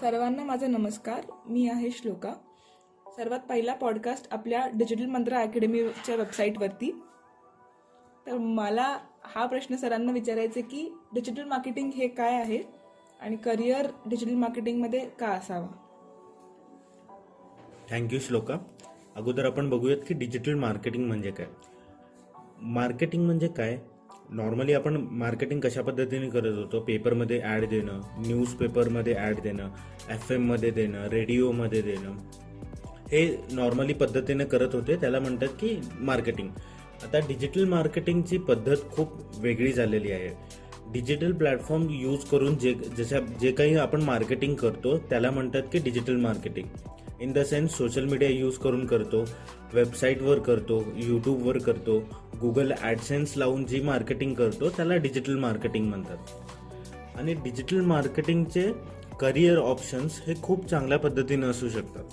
सर्वांना माझा नमस्कार. मी आहे श्लोका. सर्वात पहिला पॉडकास्ट आपल्या डिजिटल मंत्र अकॅडमीच्या वेबसाईटवरती तर मला हा प्रश्न सरांना विचारायचा की डिजिटल मार्केटिंग हे काय आहे? आणि करिअर डिजिटल मार्केटिंगमध्ये का असावा? Thank you Shloka. अगोदर आपण बघूयात की डिजिटल मार्केटिंग म्हणजे काय? मार्केटिंग म्हणजे काय? नॉर्मली आपण मार्केटिंग कशा पद्धतीने करत होतो? पेपरमध्ये ॲड देणं न्यूजपेपरमध्ये ॲड देणं एफ एममध्ये देणं रेडिओमध्ये देणं. हे नॉर्मली पद्धतीने करत होते त्याला म्हणतात की मार्केटिंग. आता डिजिटल मार्केटिंगची पद्धत खूप वेगळी झालेली आहे. डिजिटल प्लॅटफॉर्म यूज करून जे जशा जे काही आपण मार्केटिंग करतो त्याला म्हणतात की digital marketing. In the sense social media use करून करतो वेबसाईटवर करतो यूट्यूबवर करतो गुगल ॲडसेन्स लावून जी मार्केटिंग करतो त्याला डिजिटल मार्केटिंग म्हणतात. आणि डिजिटल मार्केटिंगचे करिअर ऑप्शन्स हे खूप चांगल्या पद्धतीनं असू शकतात.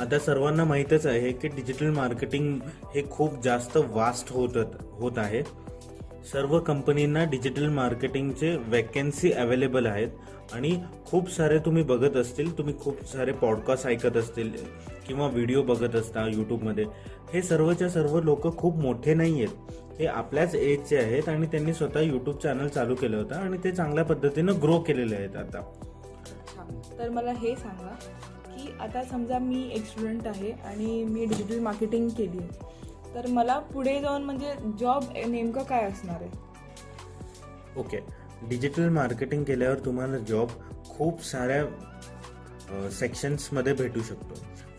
आता सर्वांना माहीतच आहे की डिजिटल मार्केटिंग हे खूप जास्त वास्ट होत होत आहे. सर्व कंपनींना डिजिटल मार्केटिंगचे वॅकन्सी अवेलेबल आहेत. आणि खूप सारे तुम्ही बघत असतील तुम्ही खूप सारे पॉडकास्ट ऐकत असतील किंवा व्हिडिओ बघत असता यूट्यूबमध्ये हे सर्वच्या सर्व लोक खूप मोठे नाही आहेत. हे आपल्याच एजचे आहेत आणि त्यांनी स्वतः यूट्यूब चॅनल चालू केलं होतं आणि ते चांगल्या पद्धतीनं ग्रो केलेले आहेत आता. तर मला हे सांगा की आता समजा मी एक स्टुडंट आहे आणि मी डिजिटल मार्केटिंग केली. आहे तर मला पुढे जाऊन म्हणजे जॉब नेमकं काय असणार आहे? ओके डिजिटल मार्केटिंग केल्यावर तुम्हाला जॉब खूप साऱ्या सेक्शन्समध्ये भेटू शकतो.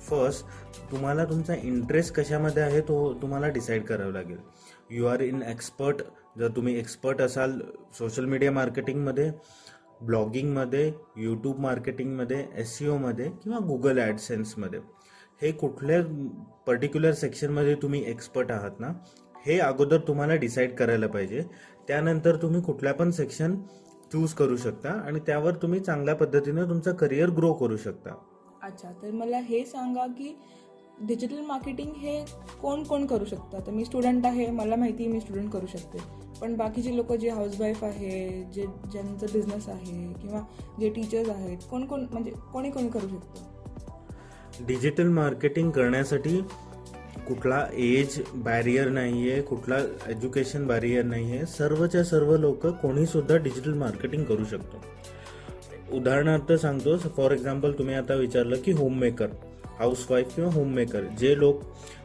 फर्स्ट तुम्हाला तुमचा इंटरेस्ट कशामध्ये आहे तो तुम्हाला डिसाईड करावं लागेल. यू आर इन एक्सपर्ट जर तुम्ही एक्सपर्ट असाल सोशल मीडिया मार्केटिंगमध्ये ब्लॉगिंगमध्ये यूट्यूब मार्केटिंगमध्ये एस सी ओमध्ये किंवा गुगल ॲडसेन्समध्ये हे कुठल्या पर्टिक्युलर सेक्शनमध्ये तुम्ही एक्सपर्ट आहात ना हे अगोदर तुम्हाला डिसाईड करायला पाहिजे. त्यानंतर तुम्ही कुठल्या पण सेक्शन चूज करू शकता आणि त्यावर तुम्ही चांगल्या पद्धतीनं तुमचं करिअर ग्रो करू शकता. अच्छा तर मला हे सांगा की डिजिटल मार्केटिंग हे कोण कोण करू शकतं? तर मी स्टुडंट आहे मला माहिती आहे मी स्टुडंट करू शकते. पण बाकीचे लोक जे हाऊसवाईफ आहे जे ज्यांचं बिझनेस आहे किंवा जे टीचर्स आहेत कोण कोण म्हणजे कोणी कोणी करू शकतं? डिजिटल मार्केटिंग करण्यासाठी कुठला एज बॅरियर नाही आहे कुठला एज्युकेशन बॅरियर नाही आहे सर्वच्या सर्व लोक कोणीसुद्धा डिजिटल मार्केटिंग करू शकतो. उदाहरणार्थ सांगतो फॉर एक्झाम्पल तुम्ही आता विचारलं की होममेकर हाऊसवाईफ किंवा होममेकर जे लोक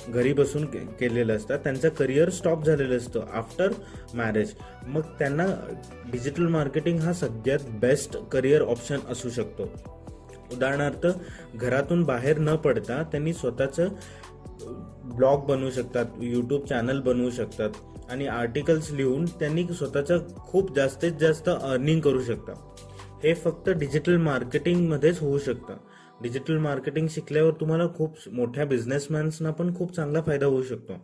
घरी बसून के केलेलं असतात त्यांचं करिअर स्टॉप झालेलं असतं आफ्टर मॅरेज मग त्यांना डिजिटल मार्केटिंग हा सगळ्यात बेस्ट करिअर ऑप्शन असू शकतो. उदाहरणार्थ घरातून बाहेर न पडता त्यांनी स्वतःचं ब्लॉग बनवू शकतात यूट्यूब चॅनल बनवू शकतात आणि आर्टिकल्स लिहून त्यांनी स्वतःचं खूप जास्तीत जास्त अर्निंग करू शकतात. हे फक्त डिजिटल मार्केटिंगमध्येच होऊ शकतं. डिजिटल मार्केटिंग शिकल्यावर तुम्हाला खूप मोठ्या बिझनेसमॅन्सना पण खूप चांगला फायदा होऊ शकतो.